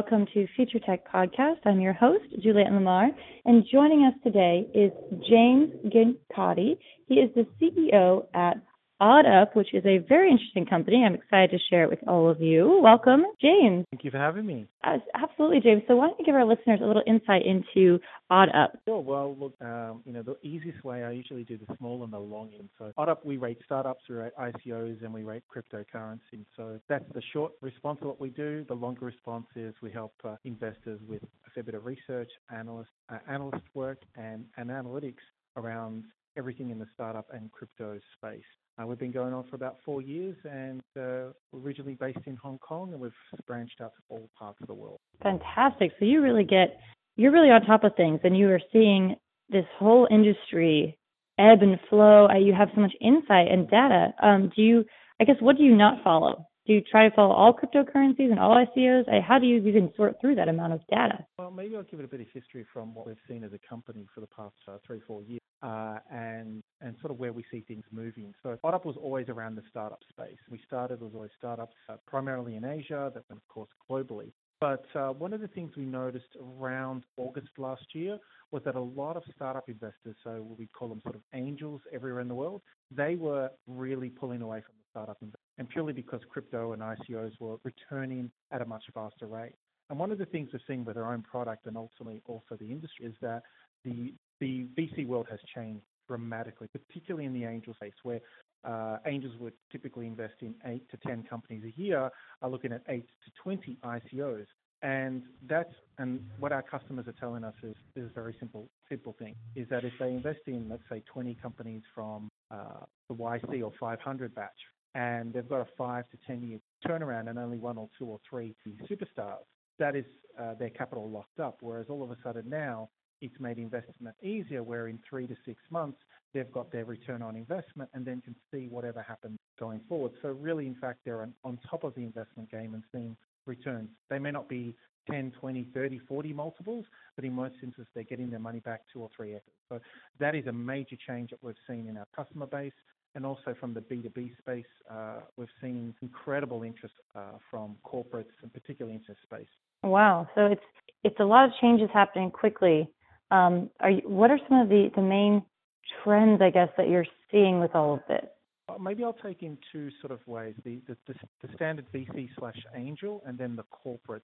Welcome to Future Tech Podcast. I'm your host, Juliette Lamar, and joining us today is James Giancotti. He is the CEO at OddUp, which is a very interesting company. I'm excited to share it with all of you. Welcome, James. Thank you for having me. Uh, absolutely, James. So why don't you give our listeners a little insight into OddUp? Sure. Well, look, um, you know, the easiest way I usually do the small and the long end. So OddUp, we rate startups, we rate ICOs, and we rate cryptocurrency. So that's the short response to what we do. The longer response is we help uh, investors with a fair bit of research, analyst, uh, analyst work, and, and analytics around everything in the startup and crypto space. Uh, we've been going on for about four years, and uh, originally based in Hong Kong, and we've branched out to all parts of the world. Fantastic! So you really get you're really on top of things, and you are seeing this whole industry ebb and flow. Uh, you have so much insight and data. Um, do you? I guess what do you not follow? Do you try to follow all cryptocurrencies and all ICOs? How do you even sort through that amount of data? Well, maybe I'll give it a bit of history from what we've seen as a company for the past uh, three, four years uh, and and sort of where we see things moving. So OddUp was always around the startup space. We started was always startups uh, primarily in Asia, but of course globally. But uh, one of the things we noticed around August last year was that a lot of startup investors, so we call them sort of angels everywhere in the world, they were really pulling away from startup and purely because crypto and ICOs were returning at a much faster rate. And one of the things we're seeing with our own product and ultimately also the industry is that the the VC world has changed dramatically, particularly in the angel space, where uh, angels would typically invest in eight to 10 companies a year, are looking at eight to 20 ICOs. And that's and what our customers are telling us is, is a very simple simple thing is that if they invest in let's say 20 companies from uh, the YC or 500 batch and they've got a five to 10 year turnaround and only one or two or three superstars, that is uh, their capital locked up. Whereas all of a sudden now it's made investment easier, where in three to six months, they've got their return on investment and then can see whatever happens going forward. So really, in fact, they're on top of the investment game and seeing returns. They may not be 10, 20, 30, 40 multiples, but in most instances, they're getting their money back two or three x. So that is a major change that we've seen in our customer base. And also from the B2B space, uh, we've seen incredible interest uh, from corporates and particularly into space. Wow. So it's it's a lot of changes happening quickly. Um, are you, what are some of the, the main trends, I guess, that you're seeing with all of this? Uh, maybe I'll take in two sort of ways: the the, the, the standard VC slash angel, and then the corporate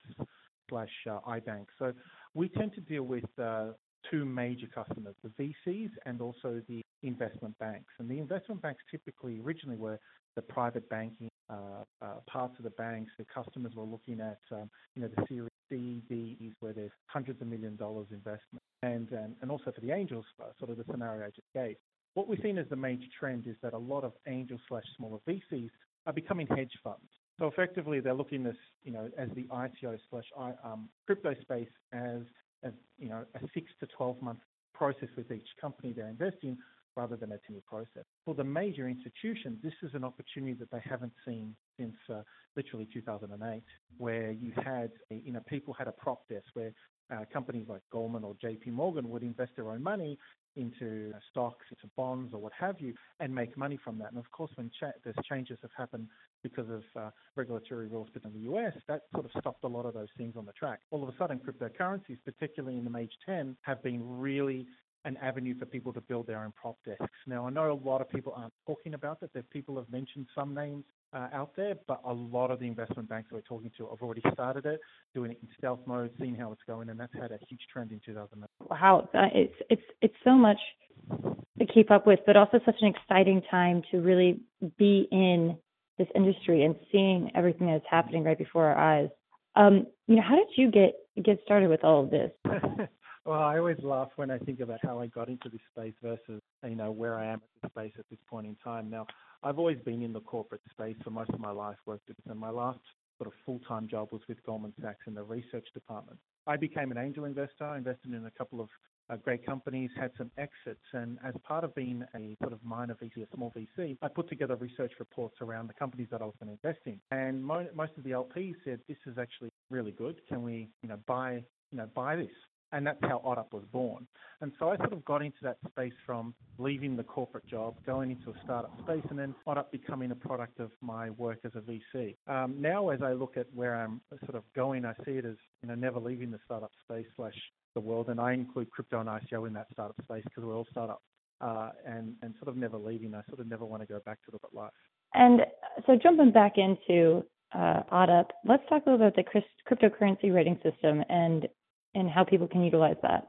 slash uh, iBank. So we tend to deal with uh, two major customers: the VCs and also the investment banks. And the investment banks typically originally were the private banking uh, uh, parts of the banks. The customers were looking at um, you know the Series C, Ds, where there's hundreds of million dollars investment and um, and also for the angels, uh, sort of the scenario I just gave. What we've seen as the major trend is that a lot of angel slash smaller VCs are becoming hedge funds. So effectively, they're looking at you know as the ICO slash um, crypto space as as you know a six to twelve month process with each company they're investing rather than a 10 year process. For the major institutions, this is an opportunity that they haven't seen since uh, literally 2008, where you had, a, you know, people had a prop desk where uh, companies like Goldman or JP Morgan would invest their own money into stocks, into bonds, or what have you, and make money from that. And of course, when cha- there's changes have happened because of uh, regulatory rules within the US, that sort of stopped a lot of those things on the track. All of a sudden, cryptocurrencies, particularly in the Major 10, have been really an avenue for people to build their own prop desks. Now, I know a lot of people aren't talking about that. There people have mentioned some names uh, out there, but a lot of the investment banks that we're talking to have already started it, doing it in stealth mode, seeing how it's going, and that's had a huge trend in 2009. Wow, it's it's it's so much to keep up with, but also such an exciting time to really be in this industry and seeing everything that's happening right before our eyes. Um, you know, how did you get get started with all of this? well, I always laugh when I think about how I got into this space versus you know where I am at this space at this point in time. Now, I've always been in the corporate space for most of my life, worked at, and my last sort of full-time job was with Goldman Sachs in the research department. I became an angel investor, invested in a couple of uh, great companies, had some exits, and as part of being a sort of minor VC, a small VC, I put together research reports around the companies that I was going to invest in. And mo- most of the LPs said, "This is actually really good. Can we, you know, buy, you know, buy this?" And that's how OddUp was born. And so I sort of got into that space from leaving the corporate job, going into a startup space, and then OddUp becoming a product of my work as a VC. Um, now, as I look at where I'm sort of going, I see it as you know never leaving the startup space slash the world, and I include crypto and ICO in that startup space because we're all startups, uh, and and sort of never leaving. I sort of never want to go back to the life. And so jumping back into uh, let's talk a little about the cryptocurrency rating system and and how people can utilize that.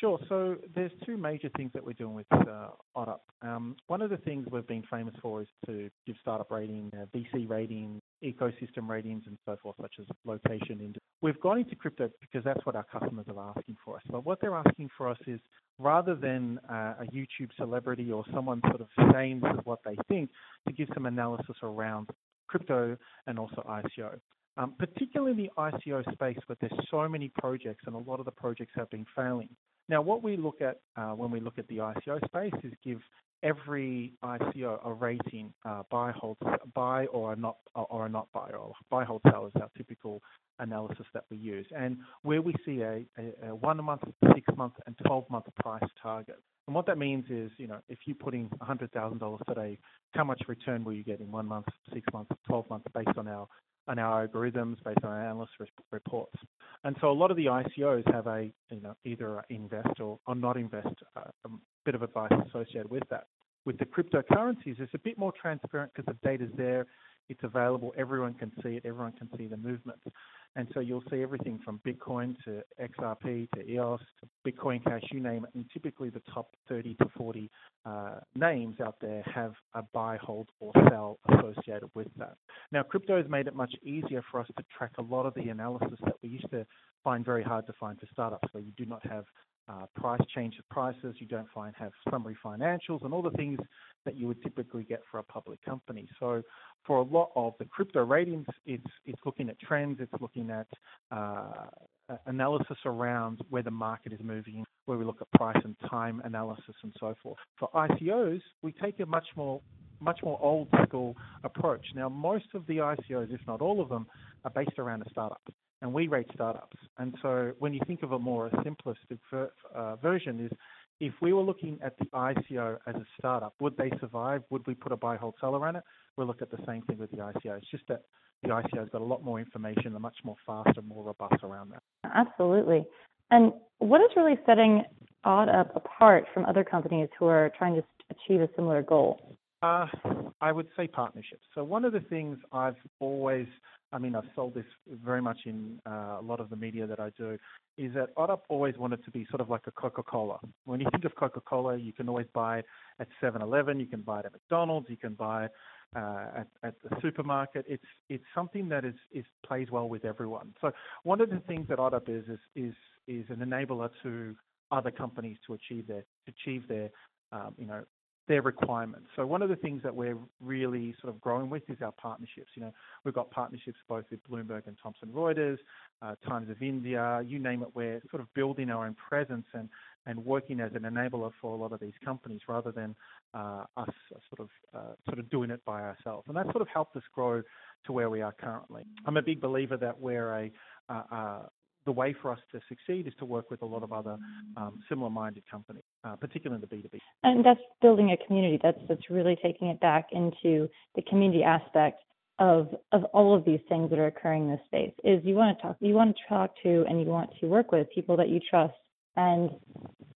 Sure. So there's two major things that we're doing with uh, OddUp. Um, one of the things we've been famous for is to give startup rating, uh, VC rating, ecosystem ratings, and so forth, such as location. We've gone into crypto because that's what our customers are asking for us. But what they're asking for us is rather than uh, a YouTube celebrity or someone sort of saying what they think, to give some analysis around crypto and also ICO. Um, particularly in the ICO space, where there's so many projects and a lot of the projects have been failing. Now, what we look at uh, when we look at the ICO space is give every ICO a rating, uh, buy, hold, buy or not or not buy or buy, hold, sell is our typical analysis that we use. And where we see a, a, a one month, six month, and 12 month price target. And what that means is, you know, if you put in $100,000 today, how much return will you get in one month, six months, 12 months based on our on our algorithms based on our analyst reports. And so a lot of the ICOs have a, you know, either invest or, or not invest, uh, a bit of advice associated with that. With the cryptocurrencies, it's a bit more transparent because the data's there, it's available, everyone can see it, everyone can see the movements. And so you'll see everything from Bitcoin to XRP to EOS to Bitcoin Cash, you name it. And typically the top 30 to 40 uh, names out there have a buy, hold, or sell associated with that. Now, crypto has made it much easier for us to track a lot of the analysis that we used to find very hard to find for startups, where you do not have uh, price change of prices, you don't find have summary financials, and all the things that you would typically get for a public company. So for a lot of the crypto ratings, it's it's looking at trends, it's looking at uh, analysis around where the market is moving, where we look at price and time analysis and so forth. For ICOs, we take a much more much more old school approach. Now, most of the ICOs, if not all of them, are based around a startup and we rate startups. And so when you think of a more simplistic ver- uh, version is if we were looking at the ICO as a startup, would they survive? Would we put a buy, hold, sell around it? We'll look at the same thing with the ICO. It's just that the ICO's got a lot more information and much more fast and more robust around that. Absolutely. And what is really setting OddUp apart from other companies who are trying to achieve a similar goal? Uh, I would say partnerships. So one of the things I've always, I mean, I've sold this very much in uh, a lot of the media that I do, is that OddUp always wanted to be sort of like a Coca-Cola. When you think of Coca-Cola, you can always buy it at 7-Eleven, you can buy it at McDonald's, you can buy it uh, at, at the supermarket. It's it's something that is, is plays well with everyone. So one of the things that OddUp is is is is an enabler to other companies to achieve their achieve their um, you know their requirements. So one of the things that we're really sort of growing with is our partnerships. You know, we've got partnerships both with Bloomberg and Thomson Reuters, uh, Times of India, you name it. We're sort of building our own presence and and working as an enabler for a lot of these companies rather than uh, us sort of uh, sort of doing it by ourselves. And that sort of helped us grow to where we are currently. I'm a big believer that we're a uh, the way for us to succeed is to work with a lot of other um, similar-minded companies, uh, particularly in the B2B. And that's building a community. That's that's really taking it back into the community aspect of of all of these things that are occurring in this space. Is you want to talk, you want to talk to, and you want to work with people that you trust, and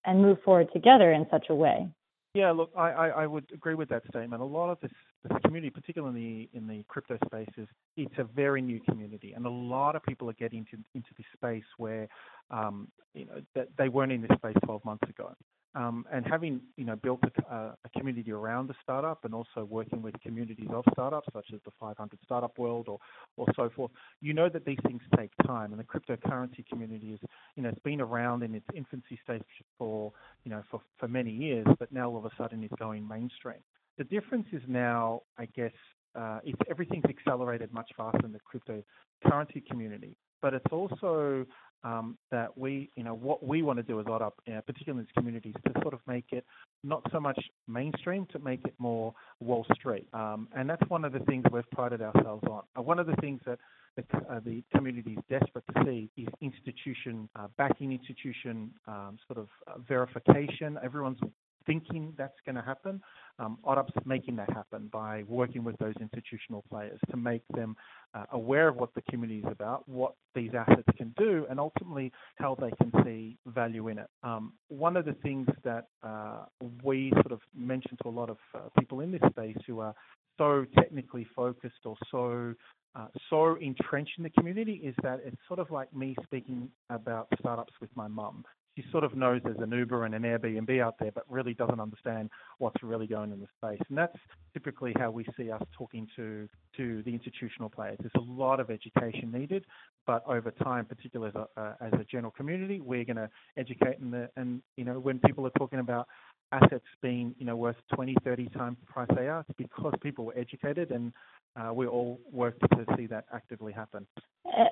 and move forward together in such a way. Yeah, look, I, I, I, would agree with that statement. A lot of this, this community, particularly in the, in the crypto space, is it's a very new community, and a lot of people are getting into, into this space where um, you know that they weren't in this space 12 months ago. Um, and having you know built a, a, community around the startup and also working with communities of startups such as the 500 startup world or or so forth, you know that these things take time. And the cryptocurrency community is you know it's been around in its infancy stage for you know for for many years, but now all of a sudden it's going mainstream. The difference is now, I guess, uh, it's everything's accelerated much faster in the cryptocurrency community, but it's also um, that we, you know, what we want to do as OddUp, uh, particularly in these communities, to sort of make it not so much mainstream, to make it more Wall Street. Um, and that's one of the things we've prided ourselves on. Uh, one of the things that the, uh, the community is desperate to see is institution uh, backing, institution um, sort of uh, verification. Everyone's thinking that's going to happen. Um, OddUp's making that happen by working with those institutional players to make them uh, aware of what the community is about, what these assets can do, and ultimately how they can see value in it. Um, one of the things that uh, we sort of mention to a lot of uh, people in this space who are so technically focused or so uh, so entrenched in the community is that it's sort of like me speaking about startups with my mum she sort of knows there's an Uber and an Airbnb out there, but really doesn't understand what's really going in the space. And that's typically how we see us talking to to the institutional players. There's a lot of education needed, but over time, particularly as a, uh, as a general community, we're going to educate. And, the, and you know, when people are talking about assets being you know worth 20, 30 times the price they are, it's because people were educated and uh, we all worked to see that actively happen.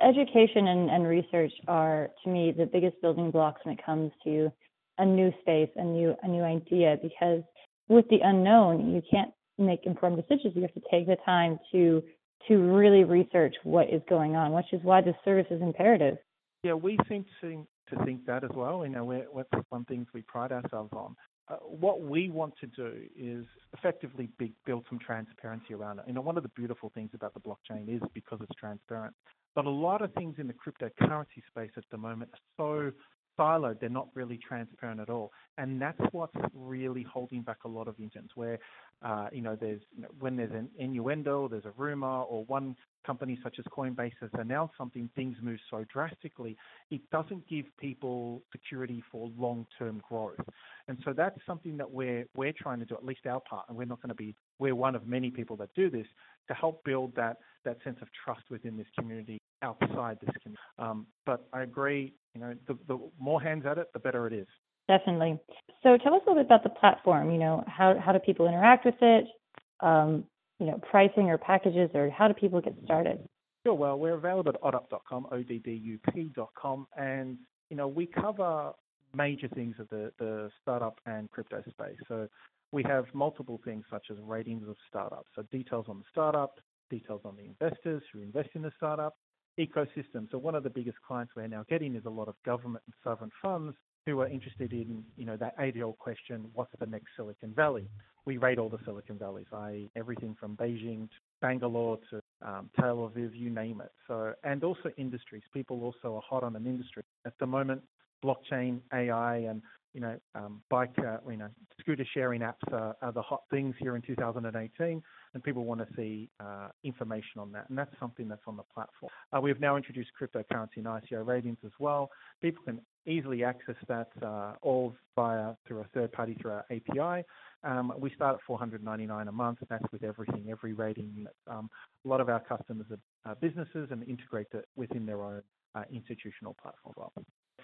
Education and, and research are, to me, the biggest building blocks when it comes to a new space, a new a new idea. Because with the unknown, you can't make informed decisions. You have to take the time to to really research what is going on, which is why this service is imperative. Yeah, we seem to, to think that as well. You know, we're, that's one things we pride ourselves on. Uh, what we want to do is effectively be, build some transparency around it. You know, one of the beautiful things about the blockchain is because it's transparent. But a lot of things in the cryptocurrency space at the moment are so siloed, they're not really transparent at all. And that's what's really holding back a lot of engines where, uh, you know, there's, when there's an innuendo, there's a rumor, or one company such as Coinbase has announced something, things move so drastically, it doesn't give people security for long-term growth. And so that's something that we're, we're trying to do, at least our part, and we're not going to be, we're one of many people that do this, to help build that, that sense of trust within this community outside this community. Um, but I agree, you know, the, the more hands at it, the better it is. Definitely. So tell us a little bit about the platform. You know, how how do people interact with it? Um, you know, pricing or packages, or how do people get started? Sure. Well, we're available at oddup.com, O-D-D-U-P.com, and you know, we cover major things of the, the startup and crypto space. So we have multiple things such as ratings of startups, so details on the startup, details on the investors who invest in the startup, ecosystem. So one of the biggest clients we're now getting is a lot of government and sovereign funds who are interested in, you know, that age-old question, what's the next Silicon Valley? We rate all the Silicon Valleys, i.e. everything from Beijing to Bangalore to um, Tel Aviv, you name it. So, and also industries. People also are hot on an industry. At the moment, blockchain, AI, and you know, um, bike, uh, you know, scooter sharing apps are, are, the hot things here in 2018, and people want to see uh, information on that, and that's something that's on the platform. Uh, we've now introduced cryptocurrency and ICO ratings as well. People can easily access that uh, all via through a third party through our API. Um, we start at 499 a month, that's with everything, every rating unit. Um, a lot of our customers are businesses and integrate it within their own uh, institutional platform. Well,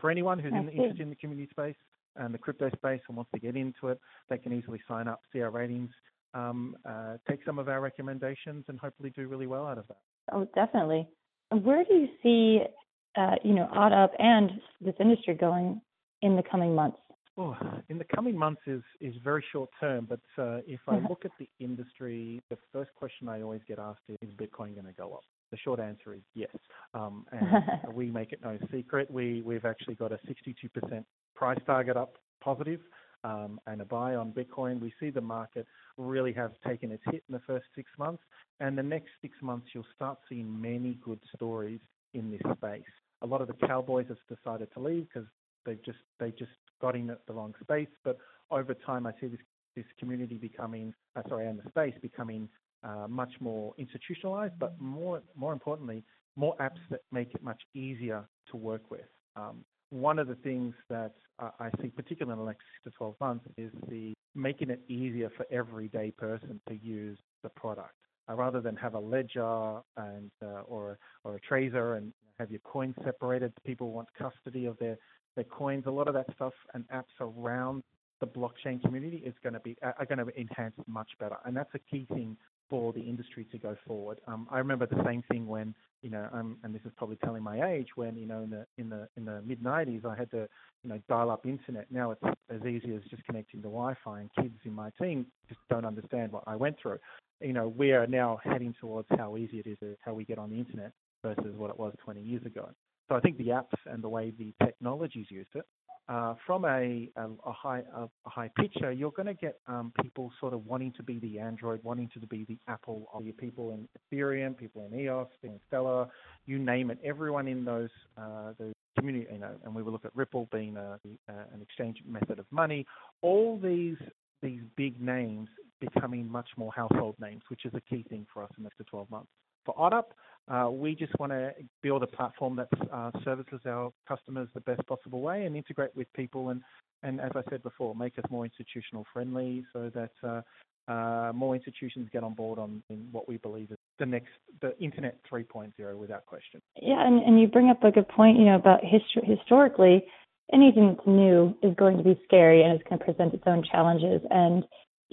for anyone who's in, interested in the community space, and the crypto space and wants to get into it, they can easily sign up, see our ratings, um, uh, take some of our recommendations, and hopefully do really well out of that. Oh, definitely. Where do you see, uh, you know, OddUp and this industry going in the coming months? Oh, in the coming months is is very short term, but uh, if I look at the industry, the first question I always get asked is, is Bitcoin going to go up? The short answer is yes, um, and we make it no secret. We we've actually got a 62% price target up positive um, and a buy on Bitcoin. We see the market really have taken its hit in the first six months, and the next six months you'll start seeing many good stories in this space. A lot of the cowboys have decided to leave because they've just they just got in at the wrong space. But over time, I see this this community becoming, uh, sorry, and the space becoming uh, much more institutionalized, but more more importantly, more apps that make it much easier to work with. Um, one of the things that I see, particularly in the next six to 12 months, is the making it easier for everyday person to use the product. Uh, rather than have a ledger and uh, or or a Trezor and have your coins separated, people want custody of their their coins. A lot of that stuff and apps around the blockchain community is going to be are going to enhance much better, and that's a key thing for the industry to go forward. Um, I remember the same thing when you know, um, and this is probably telling my age, when you know in the in the in the mid '90s I had to you know dial up internet. Now it's as easy as just connecting to Wi-Fi, and kids in my team just don't understand what I went through. You know, we are now heading towards how easy it is, how we get on the internet versus what it was 20 years ago. So I think the apps and the way the technologies use it uh, from a, a, a high a, a, high picture, you're going to get um, people sort of wanting to be the Android, wanting to be the Apple. Of your people in Ethereum, people in EOS, in Stellar, you name it. Everyone in those uh, those community, you know, and we will look at Ripple being a, an exchange method of money. All these these big names becoming much more household names, which is a key thing for us in the next 12 months. For OddUp, we just want to build a platform that uh, services our customers the best possible way and integrate with people and, and as I said before, make us more institutional friendly so that uh, uh more institutions get on board on what we believe is the next, the Internet 3.0 without question. Yeah, and, and you bring up a good point, you know, about history, historically, anything that's new is going to be scary and it's going to present its own challenges.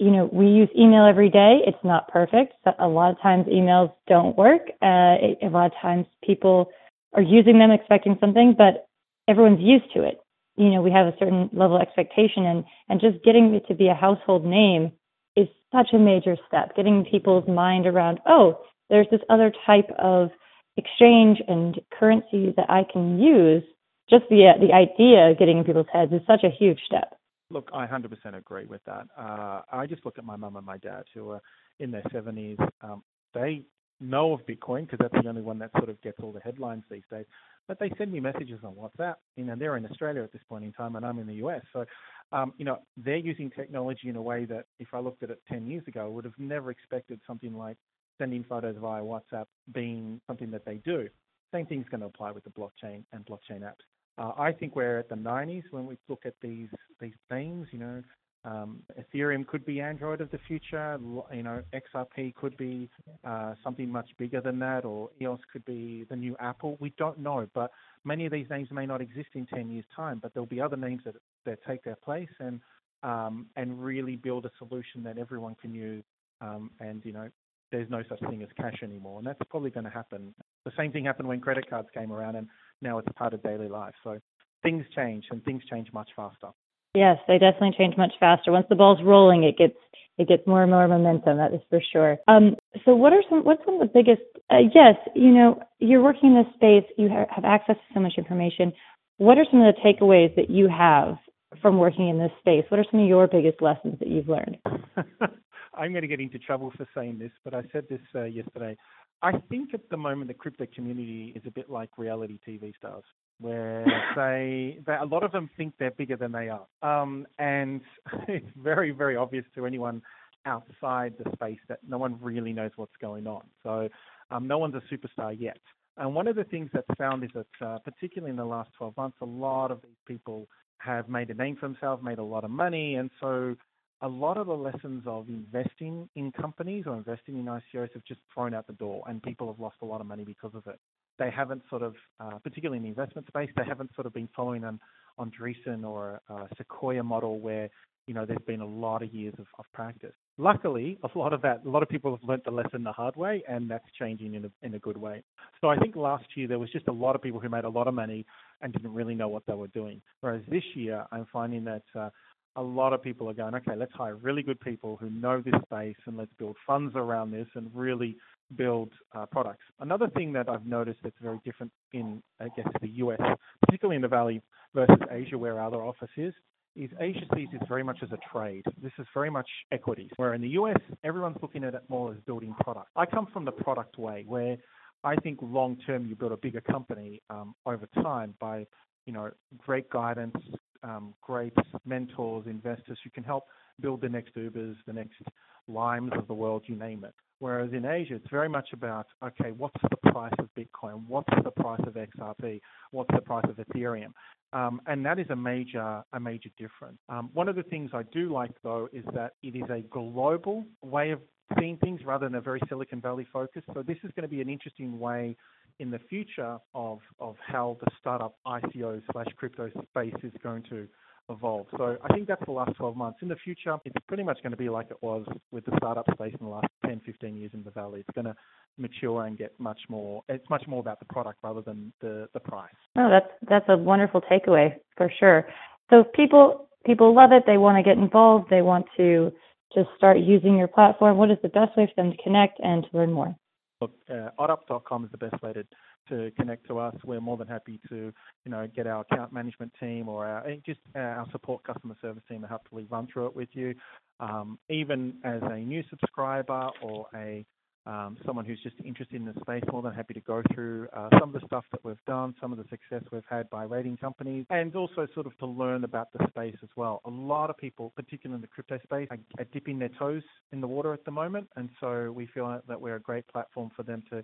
You know, we use email every day. It's not perfect. A lot of times emails don't work. Uh, a lot of times people are using them expecting something, but everyone's used to it. You know, we have a certain level of expectation and, and just getting it to be a household name is such a major step. Getting people's mind around, oh, there's this other type of exchange and currency that I can use. Just the the idea getting in people's heads is such a huge step. Look, I 100% agree with that. Uh, I just look at my mum and my dad who are in their 70s. Um, they know of Bitcoin because that's the only one that sort of gets all the headlines these days. But they send me messages on WhatsApp. You know, they're in Australia at this point in time, and I'm in the US. So, um, you know, they're using technology in a way that if I looked at it 10 years ago, I would have never expected something like sending photos via WhatsApp being something that they do. Same thing's going to apply with the blockchain and blockchain apps. Uh, I think we're at the 90s when we look at these these themes. You know, um, Ethereum could be Android of the future. You know, XRP could be uh, something much bigger than that, or EOS could be the new Apple. We don't know, but many of these names may not exist in 10 years' time. But there'll be other names that that take their place and um, and really build a solution that everyone can use. Um, and you know, there's no such thing as cash anymore, and that's probably going to happen. The same thing happened when credit cards came around, and now it's a part of daily life. So things change, and things change much faster. Yes, they definitely change much faster. Once the ball's rolling, it gets it gets more and more momentum. That is for sure. Um, so, what are some what's some of the biggest? Uh, yes, you know, you're working in this space. You have access to so much information. What are some of the takeaways that you have from working in this space? What are some of your biggest lessons that you've learned? I'm going to get into trouble for saying this, but I said this uh, yesterday. I think at the moment the crypto community is a bit like reality TV stars, where they, they a lot of them think they're bigger than they are, um, and it's very very obvious to anyone outside the space that no one really knows what's going on. So um, no one's a superstar yet. And one of the things that's found is that, uh, particularly in the last 12 months, a lot of these people have made a name for themselves, made a lot of money, and so a lot of the lessons of investing in companies or investing in ICOs have just thrown out the door, and people have lost a lot of money because of it. They haven't sort of, uh, particularly in the investment space, they haven't sort of been following an Andreessen or a Sequoia model where you know there's been a lot of years of, of practice. Luckily, a lot of that, a lot of people have learnt the lesson the hard way, and that's changing in a in a good way. So I think last year there was just a lot of people who made a lot of money and didn't really know what they were doing. Whereas this year, I'm finding that uh, a lot of people are going, okay, let's hire really good people who know this space and let's build funds around this and really build uh, products. Another thing that I've noticed that's very different in, I guess, the US, particularly in the Valley versus Asia, where our other office is, is Asia sees this very much as a trade. This is very much equities, where in the US, everyone's looking at it more as building product. I come from the product way, where I think long term you build a bigger company um, over time by you know great guidance, um, great mentors, investors who can help build the next Ubers, the next Limes of the world, you name it. Whereas in Asia, it's very much about, okay, what's the price of Bitcoin? What's the price of XRP? What's the price of Ethereum? Um, and that is a major, a major difference. Um, one of the things I do like, though, is that it is a global way of seeing things rather than a very Silicon Valley focus. So this is going to be an interesting way in the future of, of how the startup ICO slash crypto space is going to evolve. So I think that's the last 12 months. In the future, it's pretty much going to be like it was with the startup space in the last 10, 15 years in the Valley. It's going to mature and get much more. It's much more about the product rather than the the price. Oh, that's that's a wonderful takeaway for sure. So people people love it, they want to get involved, they want to just start using your platform. What is the best way for them to connect and to learn more? Look, uh, oddup.com is the best way to to connect to us. We're more than happy to, you know, get our account management team or our, just uh, our support customer service team to happily run through it with you. Um, even as a new subscriber or a um, someone who's just interested in the space, more than happy to go through uh, some of the stuff that we've done, some of the success we've had by rating companies, and also sort of to learn about the space as well. A lot of people, particularly in the crypto space, are, are dipping their toes in the water at the moment, and so we feel that we're a great platform for them to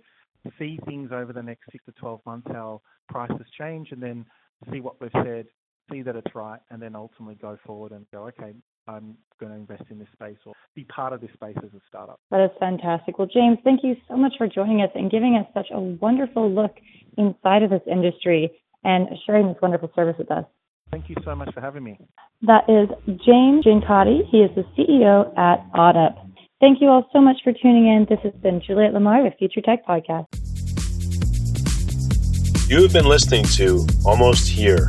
see things over the next six to 12 months, how prices change, and then see what we've said, see that it's right, and then ultimately go forward and go, okay, I'm going to invest in this space or be part of this space as a startup. That is fantastic. Well, James, thank you so much for joining us and giving us such a wonderful look inside of this industry and sharing this wonderful service with us. Thank you so much for having me. That is James Giancotti. He is the CEO at OddUp. Thank you all so much for tuning in. This has been Juliet Lamar with Future Tech Podcast. You have been listening to Almost Here